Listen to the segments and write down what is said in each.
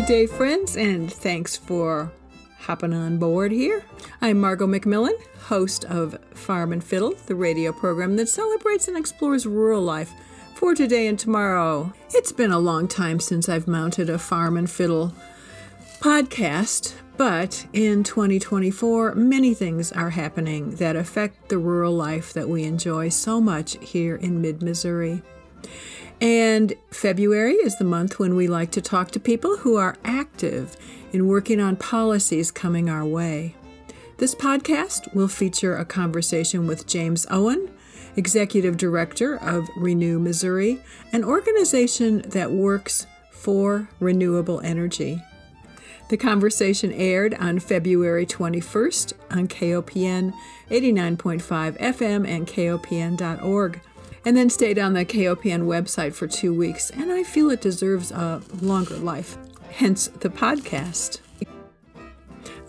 Good day, friends, and thanks for hopping on board here. I'm Margot McMillen, host of Farm and Fiddle, the radio program that celebrates and explores rural life for today and tomorrow. It's been a long time since I've mounted a Farm and Fiddle podcast, but in 2024, many things are happening that affect the rural life that we enjoy so much here in mid Missouri. And February is the month when we like to talk to people who are active in working on policies coming our way. This podcast will feature a conversation with James Owen, Executive Director of Renew Missouri, an organization that works for renewable energy. The conversation aired on February 21st on KOPN 89.5 FM and KOPN.org and then stayed on the KOPN website for two weeks, and I feel it deserves a longer life, hence the podcast.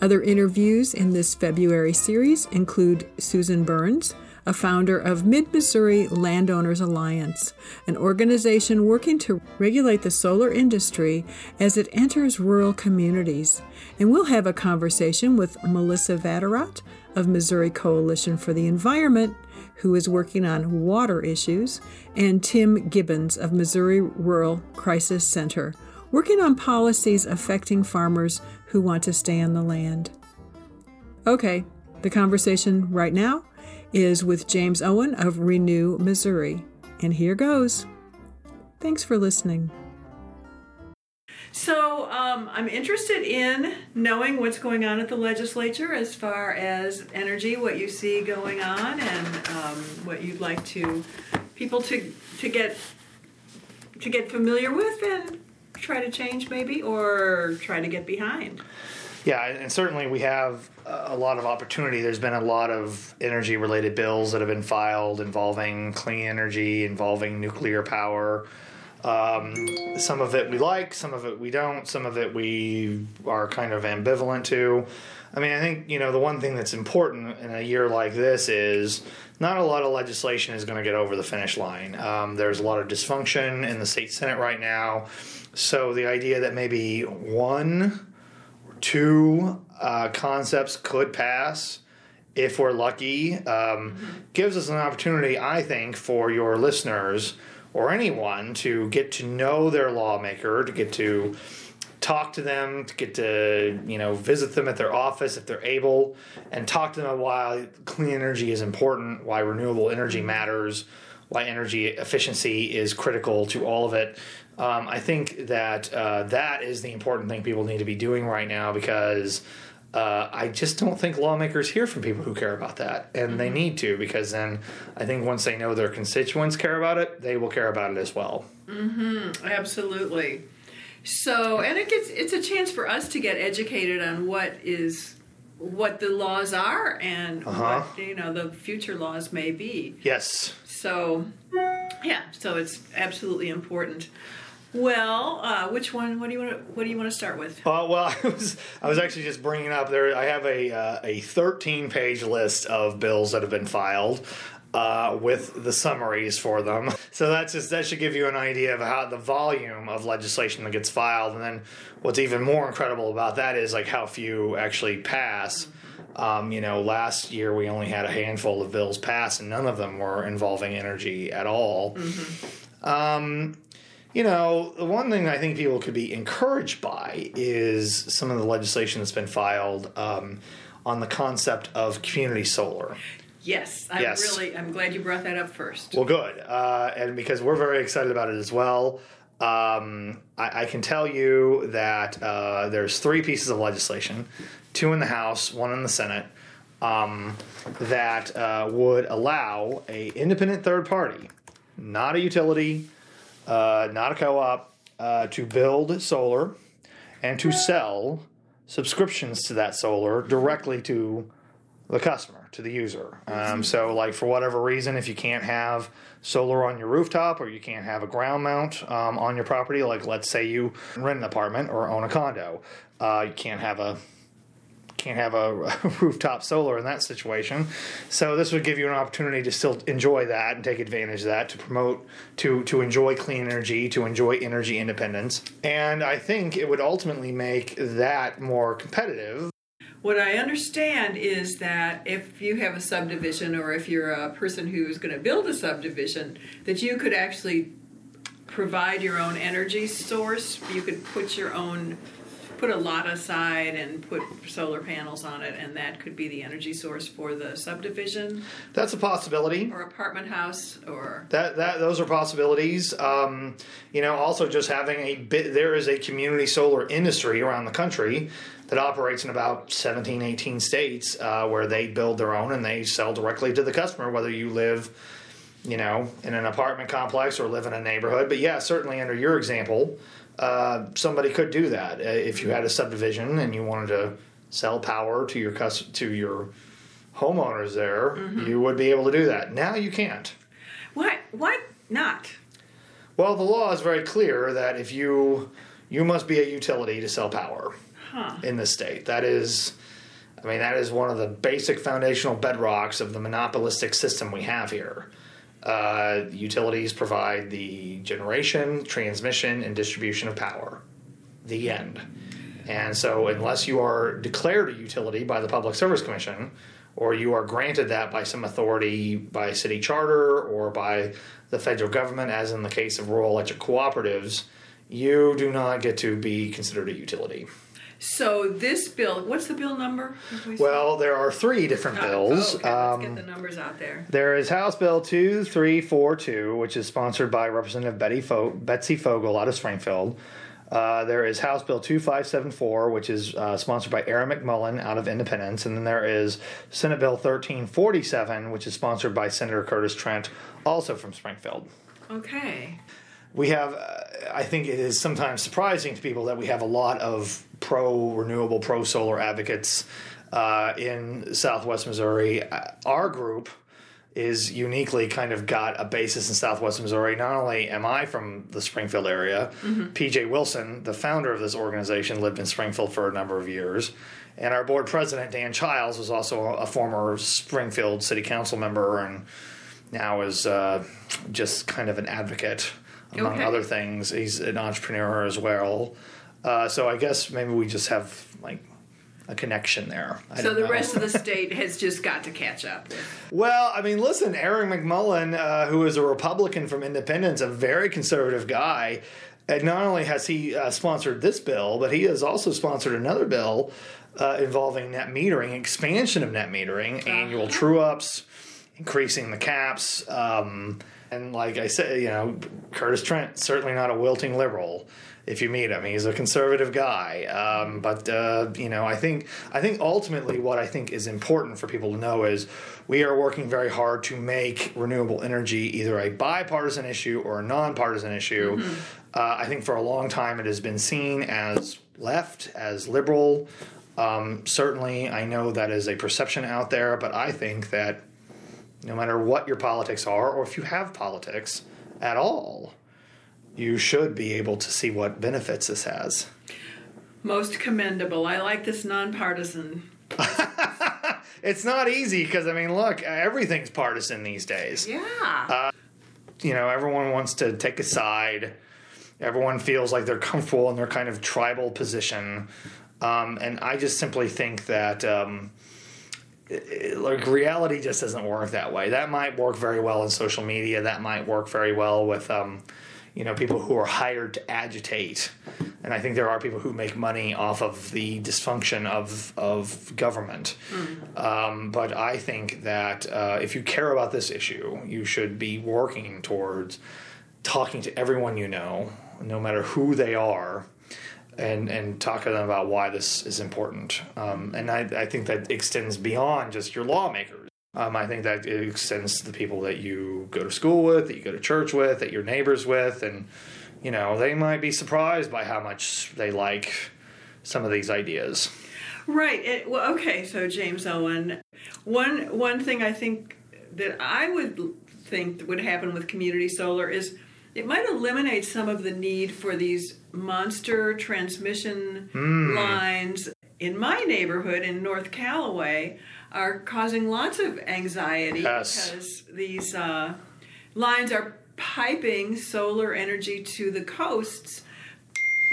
Other interviews in this February series include Susan Burns, a founder of Mid Missouri Landowners Alliance, an organization working to regulate the solar industry as it enters rural communities. And we'll have a conversation with Melissa Vatterott of Missouri Coalition for the Environment who is working on water issues, and Tim Gibbons of Missouri Rural Crisis Center, working on policies affecting farmers who want to stay on the land. Okay, the conversation right now is with James Owen of Renew Missouri. And here goes. Thanks for listening. So um, I'm interested in knowing what's going on at the legislature as far as energy, what you see going on, and um, what you'd like to people to to get to get familiar with and try to change maybe or try to get behind. Yeah, and certainly we have a lot of opportunity. There's been a lot of energy related bills that have been filed involving clean energy, involving nuclear power. Um, some of it we like, some of it we don't, some of it we are kind of ambivalent to. I mean, I think, you know, the one thing that's important in a year like this is not a lot of legislation is going to get over the finish line. Um, there's a lot of dysfunction in the state Senate right now. So the idea that maybe one or two uh, concepts could pass if we're lucky um, gives us an opportunity, I think, for your listeners or anyone to get to know their lawmaker, to get to talk to them, to get to you know visit them at their office if they're able, and talk to them about why clean energy is important, why renewable energy matters, why energy efficiency is critical to all of it. Um, I think that uh, that is the important thing people need to be doing right now because uh, I just don't think lawmakers hear from people who care about that, and mm-hmm. they need to because then I think once they know their constituents care about it, they will care about it as well. Mm-hmm. Absolutely. So, and it gets it's a chance for us to get educated on what is what the laws are and uh-huh. what you know the future laws may be. Yes. So, yeah. So it's absolutely important. Well, uh, which one? What do you want to? What do you want to start with? Uh, well, I was I was actually just bringing up there. I have a uh, a 13 page list of bills that have been filed. Uh, with the summaries for them, so that's just that should give you an idea of how the volume of legislation that gets filed, and then what's even more incredible about that is like how few actually pass. Um, you know, last year we only had a handful of bills pass, and none of them were involving energy at all. Mm-hmm. Um, you know, the one thing I think people could be encouraged by is some of the legislation that's been filed um, on the concept of community solar. Yes, I'm yes. really. I'm glad you brought that up first. Well, good, uh, and because we're very excited about it as well. Um, I, I, can tell you that uh, there's three pieces of legislation, two in the House, one in the Senate, um, that uh, would allow a independent third party, not a utility, uh, not a co-op, uh, to build solar and to sell subscriptions to that solar directly to the customer, to the user. Um, so, like for whatever reason, if you can't have solar on your rooftop or you can't have a ground mount um, on your property, like let's say you rent an apartment or own a condo, uh, you can't have a can't have a, rooftop solar in that situation. So this would give you an opportunity to still enjoy that and take advantage of that to promote to to enjoy clean energy, to enjoy energy independence. And I think it would ultimately make that more competitive. What I understand is that if you have a subdivision or if you're a person who's going to build a subdivision, that you could actually provide your own energy source. You could put your own put a lot aside and put solar panels on it, and that could be the energy source for the subdivision That's a possibility. or apartment house or. That that those are possibilities. Um, you know, also just having a bit. There is a community solar industry around the country that operates in about 17, 18 states uh, where they build their own and they sell directly to the customer, whether you live, you know, in an apartment complex or live in a neighborhood. But yeah, certainly under your example, uh, somebody could do that uh, if you had a subdivision and you wanted to sell power to your cus- to your homeowners there, you would be able to do that. Now you can't. Why? Why not? Well, the law is very clear that if you you must be a utility to sell power Huh. in the state. That is, I mean, that is one of the basic foundational bedrocks of the monopolistic system we have here. Uh, utilities provide the generation, transmission, and distribution of power. The end. And so, unless you are declared a utility by the Public Service Commission, or you are granted that by some authority by city charter or by the federal government, as in the case of rural electric cooperatives, you do not get to be considered a utility. So this bill, what's the bill number? We Well, there are three different bills. Oh, okay, let's get Um, the numbers out there. there is House Bill 2342, which is sponsored by Representative Betty Fo- Betsy Fogle out of Springfield. Uh, there is House Bill 2574, which is uh, sponsored by Aaron McMullen out of Independence. And then there is Senate Bill 1347, which is sponsored by Senator Curtis Trent, also from Springfield. Okay. we have uh, i think it is sometimes surprising to people that we have a lot of pro renewable pro solar advocates uh, in southwest missouri Uh, our group is uniquely kind of got a basis in southwest missouri not only am i from the springfield area pj wilson the founder of this organization lived in springfield for a number of years and our board president dan chiles was also a former springfield city council member and now is uh, just kind of an advocate among Okay. other things. He's an entrepreneur as well. Uh, so I guess maybe we just have like a connection there. I So the rest of the state has just got to catch up. Well, I mean, listen, Aaron McMullen, uh, who is a Republican from Independence, a very conservative guy, and not only has he uh, sponsored this bill, but he has also sponsored another bill uh, involving net metering, expansion of net metering, annual true ups, increasing the caps. Um, and like I said, you know, Curtis Trent, certainly not a wilting liberal. If you meet him, he's a conservative guy. Um, but uh, you know, I think I think ultimately what I think is important for people to know is we are working very hard to make renewable energy either a bipartisan issue or a nonpartisan issue. Uh, I think for a long time it has been seen as left, as liberal. Um, certainly, I know that is a perception out there, but I think that no matter what your politics are, or if you have politics at all, you should be able to see what benefits this has. Most commendable. I like this nonpartisan. It's not easy because, I mean, look, everything's partisan these days. Yeah. You know, everyone wants to take a side, everyone feels like they're comfortable in their kind of tribal position. Um, and I just simply think that. Um, like reality just doesn't work that way. That might work very well in social media. That might work very well with, um, you know, people who are hired to agitate. And I think there are people who make money off of the dysfunction of of government. Um, but I think that uh, if you care about this issue, you should be working towards talking to everyone you know, no matter who they are, and and talk to them about why this is important. Um, and I, I think that extends beyond just your lawmakers. Um, I think that it extends to the people that you go to school with, that you go to church with, that you're neighbors with, and you know they might be surprised by how much they like some of these ideas. Right. It, well, okay. So James Owen, one one thing I think that I would think would happen with community solar is it might eliminate some of the need for these monster transmission lines in my neighborhood in North Callaway are causing lots of anxiety Yes. because these uh, lines are piping solar energy to the coasts.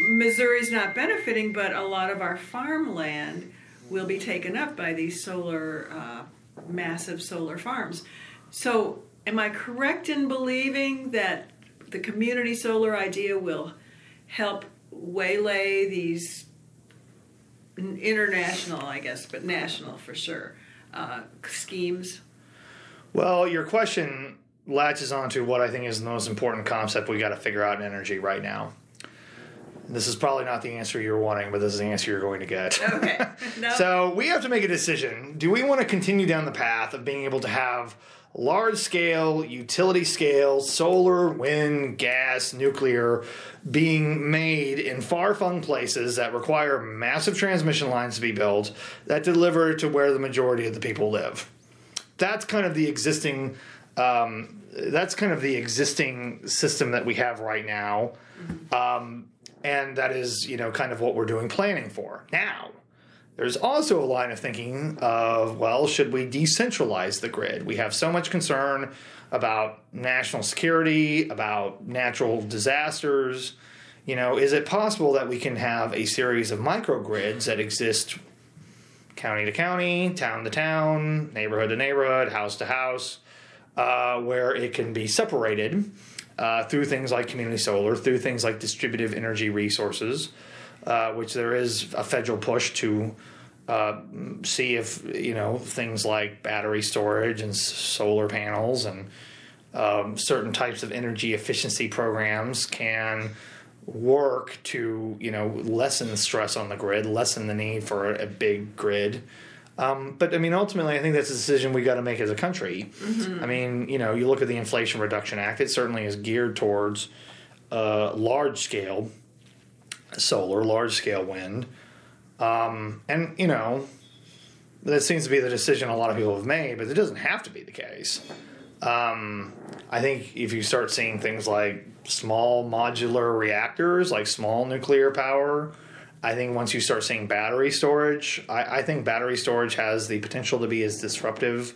Missouri's not benefiting, but a lot of our farmland will be taken up by these solar, uh, massive solar farms. So, am I correct in believing that the community solar idea will help waylay these international, I guess, but national for sure, uh, schemes? Well, your question latches onto what I think is the most important concept we got to figure out in energy right now. This is probably not the answer you're wanting, but this is the answer you're going to get. Okay. No. So we have to make a decision. Do we want to continue down the path of being able to have large scale, utility scale, solar, wind, gas, nuclear being made in far flung places that require massive transmission lines to be built that deliver to where the majority of the people live? That's kind of the existing. Um, that's kind of the existing system that we have right now, um, and that is you know kind of what we're doing planning for now. There's also a line of thinking of, well, should we decentralize the grid? We have so much concern about national security, about natural disasters. You know, is it possible that we can have a series of microgrids that exist county to county, town to town, neighborhood to neighborhood, house to house, uh, where it can be separated uh, through things like community solar, through things like distributive energy resources, uh, which there is a federal push to uh, see if you know things like battery storage and s- solar panels and um, certain types of energy efficiency programs can work to you know lessen the stress on the grid, lessen the need for a, a big grid. Um, but I mean, ultimately, I think that's a decision we got to make as a country. I mean, you know, you look at the Inflation Reduction Act; it certainly is geared towards uh, large scale solar, large scale wind, um, and you know, that seems to be the decision a lot of people have made. But it doesn't have to be the case. Um, I think if you start seeing things like small modular reactors, like small nuclear power, I think once you start seeing battery storage, I, I think battery storage has the potential to be as disruptive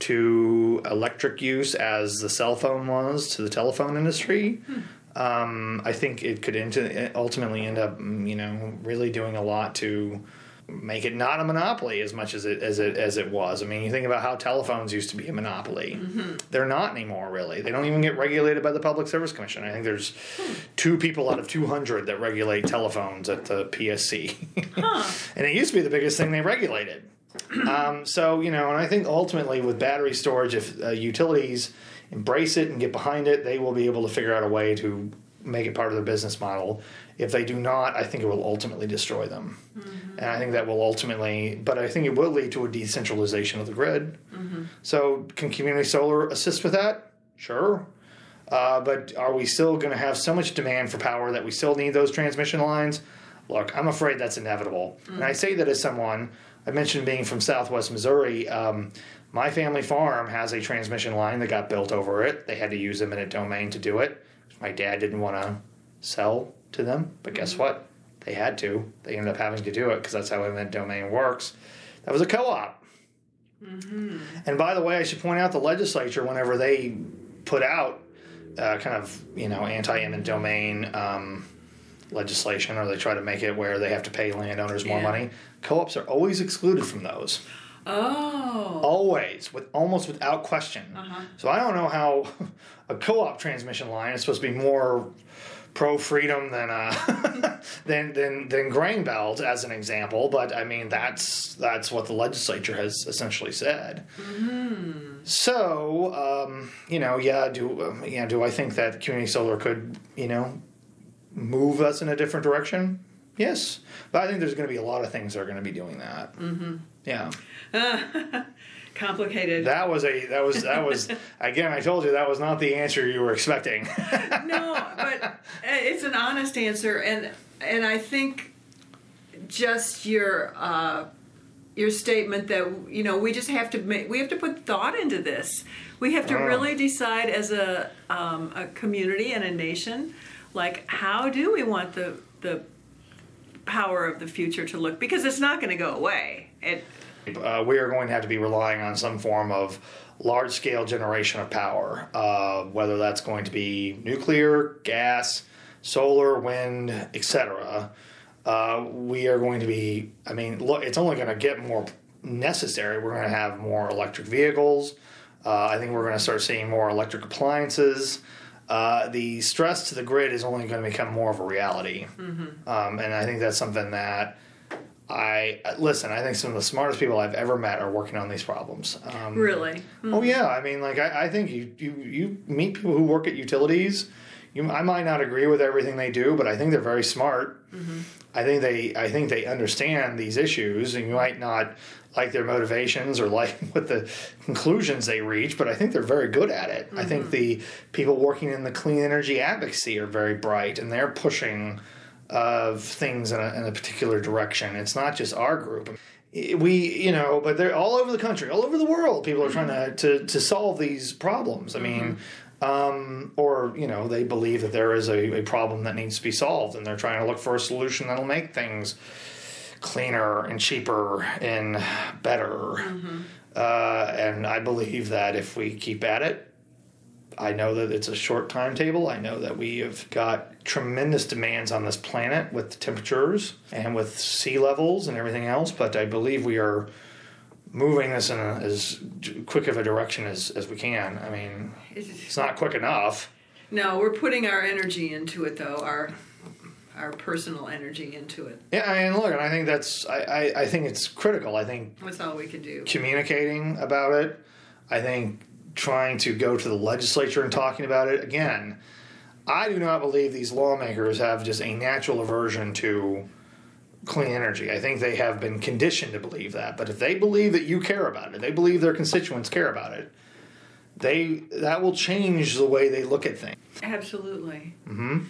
to electric use as the cell phone was to the telephone industry. Um, I think it could into, ultimately end up, mm, you know, really doing a lot to make it not a monopoly as much as it as it as it was. I mean, you think about how telephones used to be a monopoly. They're not anymore, really. They don't even get regulated by the Public Service Commission. I think there's two people out of 200 that regulate telephones at the PSC, and it used to be the biggest thing they regulated. Um, so you know, and I think ultimately with battery storage, if uh, utilities embrace it and get behind it, they will be able to figure out a way to make it part of their business model. If they do not, I think it will ultimately destroy them. And I think that will ultimately, but I think it will lead to a decentralization of the grid. So, can community solar assist with that? Sure. Uh, but are we still going to have so much demand for power that we still need those transmission lines? Look, I'm afraid that's inevitable. And I say that as someone, I mentioned being from southwest Missouri. Um, my family farm has a transmission line that got built over it. They had to use eminent domain to do it. My dad didn't want to sell to them, but guess what? They had to. They ended up having to do it because that's how eminent domain works. That was a co op. And by the way, I should point out the legislature, whenever they put out uh, kind of you know anti eminent domain um, legislation, or they try to make it where they have to pay landowners more Yeah. money, co-ops are always excluded from those. Oh. Always, with almost without question. So I don't know how a co-op transmission line is supposed to be more pro freedom than uh, than than than grain belt, as an example. But I mean, that's that's what the legislature has essentially said. So um, you know, yeah, do yeah, do I think that community solar could you know move us in a different direction? Yes, but I think there's going to be a lot of things that are going to be doing that. Mm-hmm. Yeah. Complicated. That was a that was that was again. I told you that was not the answer you were expecting. no, but uh, it's an honest answer, and and I think just your uh, your statement that you know we just have to make we have to put thought into this. We have to Oh. really decide as a um, a community and a nation, like how do we want the the power of the future to look? Because it's not going to go away. It, uh, we are going to have to be relying on some form of large scale generation of power, uh, whether that's going to be nuclear, gas, solar, wind, etc. Uh, we are going to be, I mean, look, it's only going to get more necessary. We're going to have more electric vehicles. Uh, I think we're going to start seeing more electric appliances. Uh, the stress to the grid is only going to become more of a reality. Mm-hmm. Um, and I think that's something that I listen. I think some of the smartest people I've ever met are working on these problems. Um, really? Mm-hmm. Oh yeah. I mean, like I, I, think you, you you meet people who work at utilities. You, I might not agree with everything they do, but I think they're very smart. Mm-hmm. I think they I think they understand these issues, and you might not like their motivations or like what the conclusions they reach, but I think they're very good at it. Mm-hmm. I think mm-hmm. the people working in the clean energy advocacy are very bright, and they're pushing of things in a, in a particular direction. It's not just our group. We, you know, but they're all over the country, all over the world. People are trying to to, to solve these problems. I mean, mm-hmm. Um, or you know, they believe that there is a, a problem that needs to be solved, and they're trying to look for a solution that'll make things cleaner and cheaper and better. Mm-hmm. Uh, and I believe that if we keep at it, I know that it's a short timetable. I know that we have got tremendous demands on this planet with temperatures and with sea levels and everything else, but I believe we are moving this in a, as quick of a direction as, as we can. I mean, it's not quick enough. No, we're putting our energy into it, though. Our our personal energy into it. Yeah, I mean, look, and I think that's I, I, I think it's critical. I think that's all we can do. Communicating about it. I think trying to go to the legislature and talking about it again. I do not believe these lawmakers have just a natural aversion to clean energy. I think they have been conditioned to believe that. But if they believe that you care about it, they believe their constituents care about it, they that will change the way they look at things. Absolutely. Mm-hmm.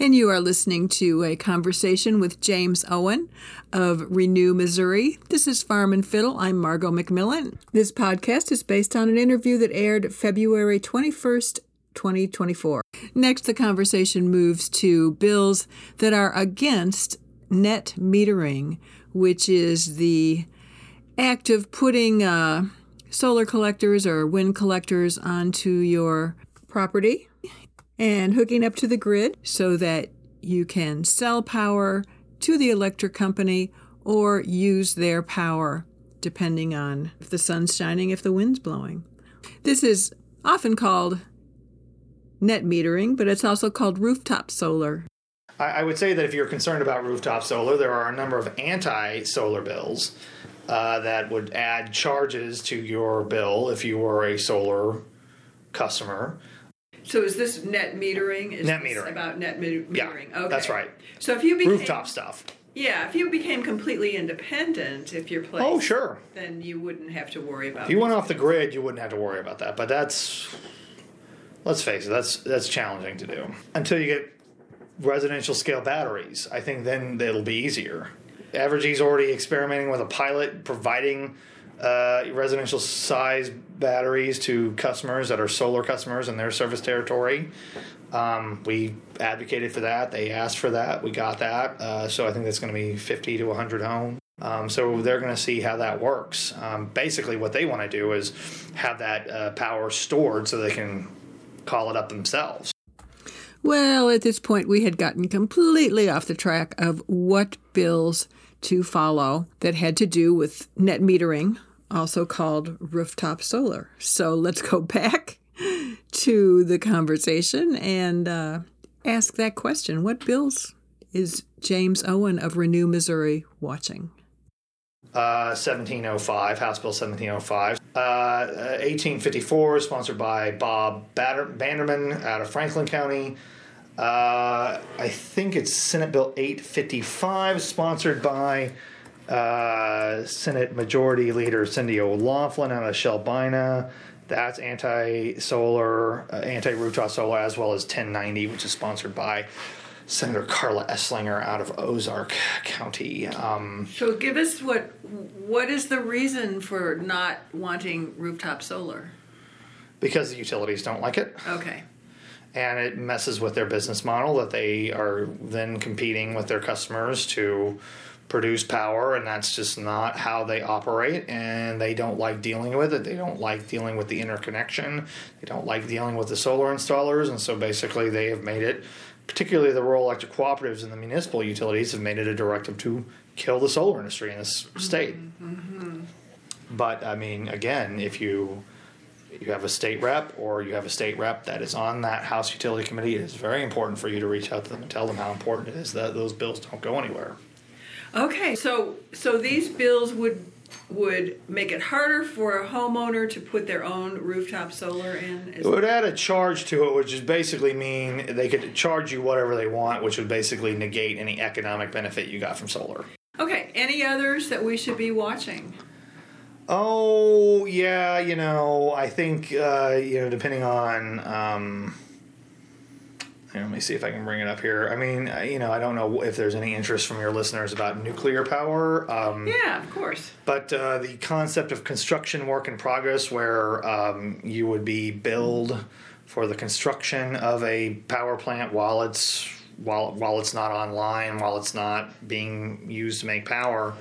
And you are listening to a conversation with James Owen of Renew Missouri. This is Farm and Fiddle. I'm Margot McMillen. This podcast is based on an interview that aired February 21st, 2024. Next, the conversation moves to bills that are against net metering, which is the act of putting uh, solar collectors or wind collectors onto your property and hooking up to the grid so that you can sell power to the electric company or use their power depending on if the sun's shining, if the wind's blowing. This is often called net metering, but it's also called rooftop solar. I would say that if you're concerned about rooftop solar, there are a number of anti solar bills uh, that would add charges to your bill if you were a solar customer. So is this net metering? Is net metering about net metering? Yeah, okay. that's right. So if you became, rooftop stuff. Yeah, if you became completely independent, if your place, oh sure, then you wouldn't have to worry about. If you went off the grid, you wouldn't have to worry about that. But that's, let's face it, that's that's challenging to do until you get residential scale batteries. I think then it'll be easier. Evergy's already experimenting with a pilot providing uh, residential size batteries to customers that are solar customers in their service territory. Um, we advocated for that. They asked for that. We got that. Uh, so I think that's going to be 50 to 100 homes. Um, so they're going to see how that works. Um, basically, what they want to do is have that uh, power stored so they can call it up themselves. Well, at this point, we had gotten completely off the track of what bills to follow that had to do with net metering also called rooftop solar. So let's go back to the conversation and uh, ask that question. What bills is James Owen of Renew Missouri watching? Uh, 1705, House Bill 1705. Uh, 1854, sponsored by Bob Batter- Banderman out of Franklin County. Uh, I think it's Senate Bill 855, sponsored by uh, Senate Majority Leader Cindy O'Laughlin out of Shelbina. That's anti-solar, uh, anti-rooftop solar, as well as 1090, which is sponsored by Senator Karla Eslinger out of Ozark County. Um, so, give us what what is the reason for not wanting rooftop solar? Because the utilities don't like it. Okay. and it messes with their business model that they are then competing with their customers to produce power and that's just not how they operate and they don't like dealing with it they don't like dealing with the interconnection they don't like dealing with the solar installers and so basically they have made it particularly the rural electric cooperatives and the municipal utilities have made it a directive to kill the solar industry in this mm-hmm. state. Mm-hmm. But i mean again if you you have a state rep or you have a state rep that is on that house utility committee it is very important for you to reach out to them and tell them how important it is that those bills don't go anywhere. Okay, so so these bills would would make it harder for a homeowner to put their own rooftop solar in. It would add a charge to it, which is basically mean they could charge you whatever they want, which would basically negate any economic benefit you got from solar. okay, any others that we should be watching? Oh yeah, you know, I think uh, you know, depending on. Um, let me see if I can bring it up here. I mean, you know, I don't know if there's any interest from your listeners about nuclear power. Um, Yeah, of course. But uh, the concept of construction work in progress, where um, you would be billed for the construction of a power plant while it's while while it's not online, while it's not being used to make power,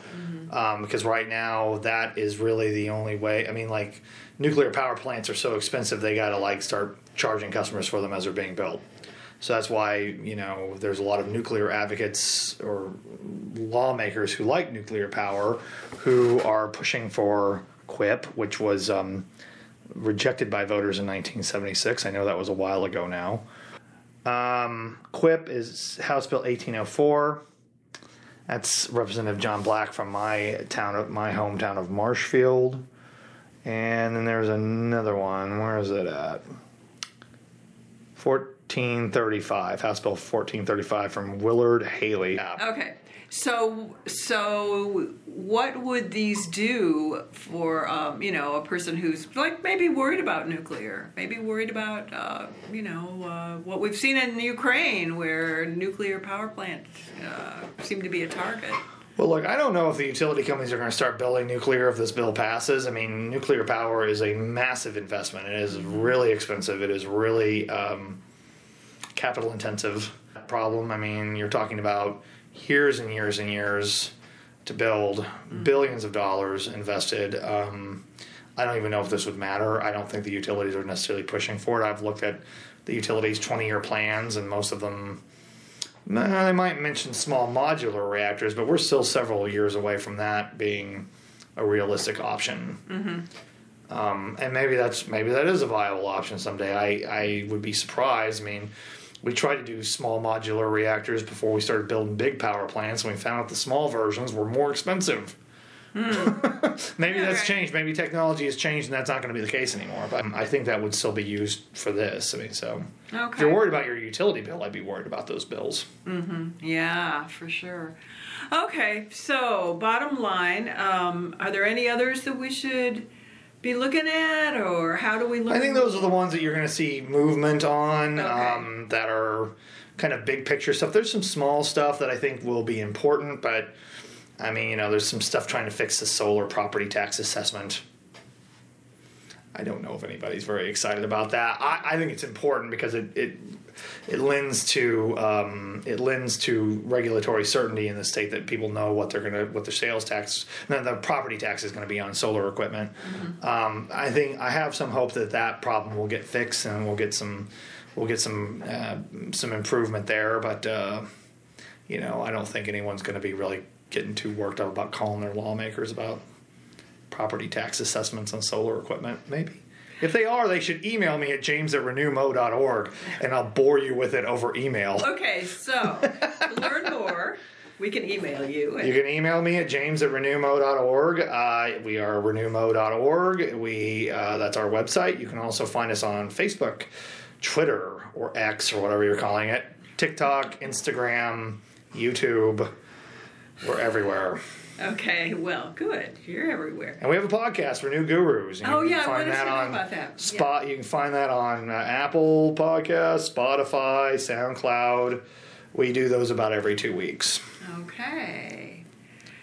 um, because right now that is really the only way. I mean, like nuclear power plants are so expensive, they got to like start charging customers for them as they're being built. So that's why you know there's a lot of nuclear advocates or lawmakers who like nuclear power who are pushing for CWIP, which was um, rejected by voters in 1976. I know that was a while ago now. Um, CWIP is House Bill 1804. That's Representative John Black from my town of my hometown of Marshfield. And then there's another one. Where is it at? 1435, House Bill 1435 from Willard Haley. Okay. So so what would these do for um, you know a person who's like maybe worried about nuclear, maybe worried about uh, you know uh, what we've seen in Ukraine where nuclear power plants uh, seem to be a target. Well, look, I don't know if the utility companies are going to start building nuclear if this bill passes. I mean, nuclear power is a massive investment. It is really expensive. It is really um, capital intensive problem. I mean, you're talking about years and years and years to build, billions of dollars invested. Um, I don't even know if this would matter. I don't think the utilities are necessarily pushing for it. I've looked at the utilities' 20 year plans, and most of them they might mention small modular reactors, but we're still several years away from that being a realistic option. Mm-hmm. Um, and maybe that's maybe that is a viable option someday. I, I would be surprised. I mean, we tried to do small modular reactors before we started building big power plants, and we found out the small versions were more expensive. maybe that's Alright. changed. Maybe technology has changed, and that's not going to be the case anymore. But I think that would still be used for this. I mean, so if you're worried about your utility bill, I'd be worried about those bills. Yeah, for sure. Okay, so bottom line, um, are there any others that we should be looking at, or how do we look? I think those are the ones that you're going to see movement on Okay. um, that are kind of big picture stuff. There's some small stuff that I think will be important, but I mean, you know, there's some stuff trying to fix the solar property tax assessment. I don't know if anybody's very excited about that. I, I think it's important because it it, it lends to um, it lends to regulatory certainty in the state that people know what they're gonna what their sales tax the property tax is going to be on solar equipment. Um, I think I have some hope that that problem will get fixed and we'll get some we'll get some uh, some improvement there. But uh, you know, I don't think anyone's going to be really getting too worked up about calling their lawmakers about property tax assessments on solar equipment. Maybe. If they are, they should email me at james at renewmo.org and I'll bore you with it over email. Okay, so learn more, we can email you. You can email me at james at renewmo.org. Uh, we are renewmo.org. We, uh, that's our website. You can also find us on Facebook, Twitter, or X, or whatever you're calling it, TikTok, Instagram, YouTube. We're everywhere. Okay, well, good. You're everywhere. And we have a podcast for new gurus. Oh, yeah, I wanted to know on about that. Spot. You can find that on uh, Apple Podcasts, Spotify, SoundCloud. We do those about every two weeks. Okay.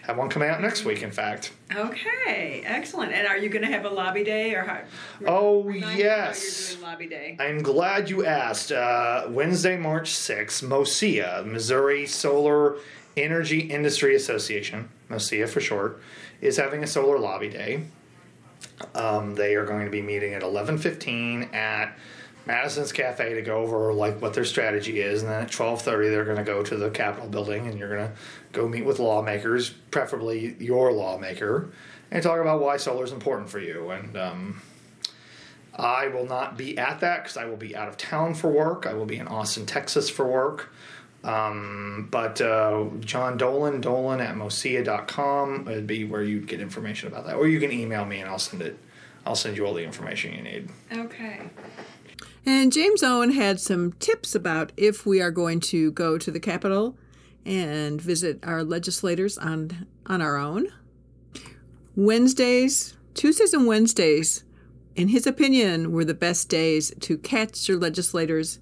have one coming out next week, in fact. Okay, excellent. And are you going to have a lobby day or how? Oh, remind me how yes. Lobby day. I'm glad you asked. Uh, Wednesday, March 6th, MoSEIA, Missouri Solar Energy Industry Association, MoSEIA for short, is having a solar lobby day. Um, they are going to be meeting at 11:15 at Madison's Cafe to go over like what their strategy is, and then at 12:30 they're going to go to the Capitol building and you're going to go meet with lawmakers, preferably your lawmaker, and talk about why solar is important for you. And um, I will not be at that because I will be out of town for work. I will be in Austin, Texas for work. Um, but uh, John Dolan, Dolan at mosia.com would be where you'd get information about that. Or you can email me and I'll send it. I'll send you all the information you need. Okay. And James Owen had some tips about if we are going to go to the Capitol and visit our legislators on on our own. Wednesdays, Tuesdays and Wednesdays, in his opinion, were the best days to catch your legislators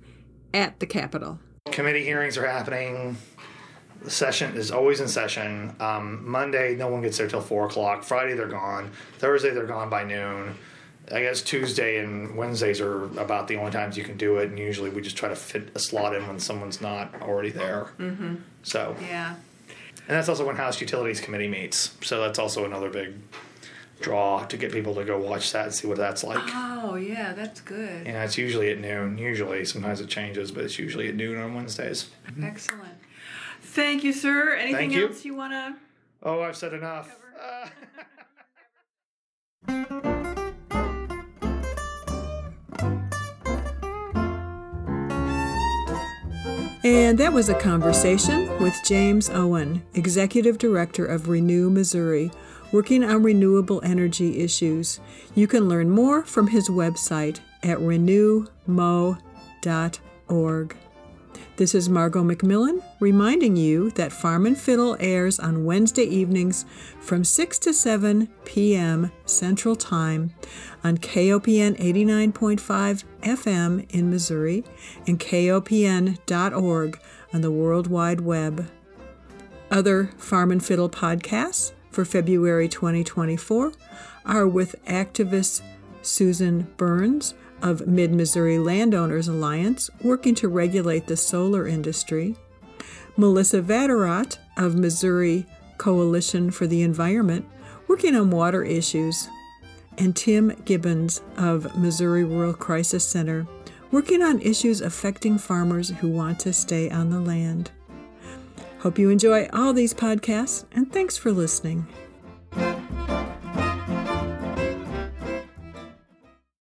at the Capitol. Committee hearings are happening. The session is always in session. Um, Monday, no one gets there till four o'clock. Friday, they're gone. Thursday, they're gone by noon. I guess Tuesday and Wednesdays are about the only times you can do it, and usually we just try to fit a slot in when someone's not already there. Mm-hmm. So, Yeah. and that's also when House Utilities Committee meets. So that's also another big draw to get people to go watch that and see what that's like. Oh, yeah, that's good. Yeah, it's usually at noon. Usually, sometimes it changes, but it's usually at noon on Wednesdays. Excellent. Thank you, sir. Anything Thank you. else you want to? Oh, I've said enough. Uh, And that was a conversation with James Owen, Executive Director of Renew Missouri, working on renewable energy issues. You can learn more from his website at renewmo.org. This is Margot McMillen reminding you that Farm and Fiddle airs on Wednesday evenings from 6 to 7 p.m. Central Time on KOPN 89.5 FM in Missouri and KOPN.org on the World Wide Web. Other Farm and Fiddle podcasts for February 2024 are with activist Susan Burns of Mid Missouri Landowners Alliance, working to regulate the solar industry, Melissa Vatterott of Missouri Coalition for the Environment, working on water issues, and Tim Gibbons of Missouri Rural Crisis Center, working on issues affecting farmers who want to stay on the land. Hope you enjoy all these podcasts, and thanks for listening.